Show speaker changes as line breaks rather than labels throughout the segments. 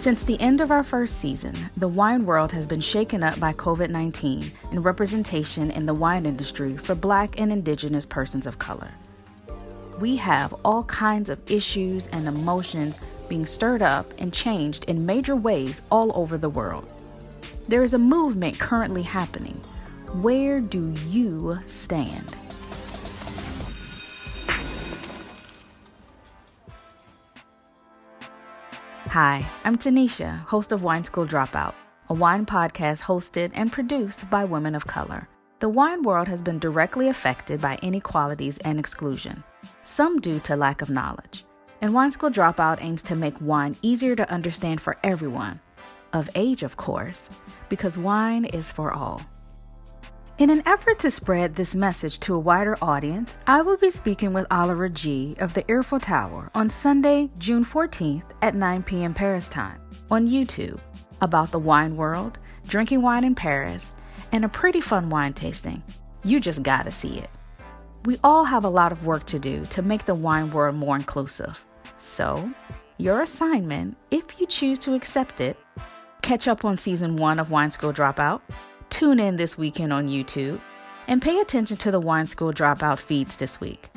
Since the end of our first season, the wine world has been shaken up by COVID 19 and representation in the wine industry for Black and Indigenous persons of color. We have all kinds of issues and emotions being stirred up and changed in major ways all over the world. There is a movement currently happening. Where do you stand? Hi, I'm Tanisha, host of Wine School Dropout, a wine podcast hosted and produced by women of color. The wine world has been directly affected by inequalities and exclusion, some due to lack of knowledge. And Wine School Dropout aims to make wine easier to understand for everyone, of age, of course, because wine is for all. In an effort to spread this message to a wider audience, I will be speaking with Oliver Gee of the Earful Tower on Sunday, June 14th at 9 p.m. Paris time on YouTube about the wine world, drinking wine in Paris, and a pretty fun wine tasting. You just gotta see it. We all have a lot of work to do to make the wine world more inclusive. So, your assignment, if you choose to accept it, catch up on season one of Wine School Dropout Tune in this weekend on YouTube and pay attention to the Wine School Dropout feeds this week.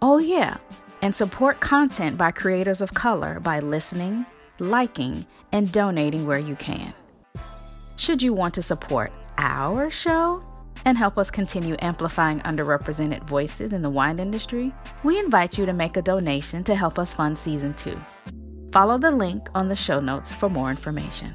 Oh, yeah, and support content by creators of color by listening, liking, and donating where you can. Should you want to support our show and help us continue amplifying underrepresented voices in the wine industry, we invite you to make a donation to help us fund season two. Follow the link on the show notes for more information.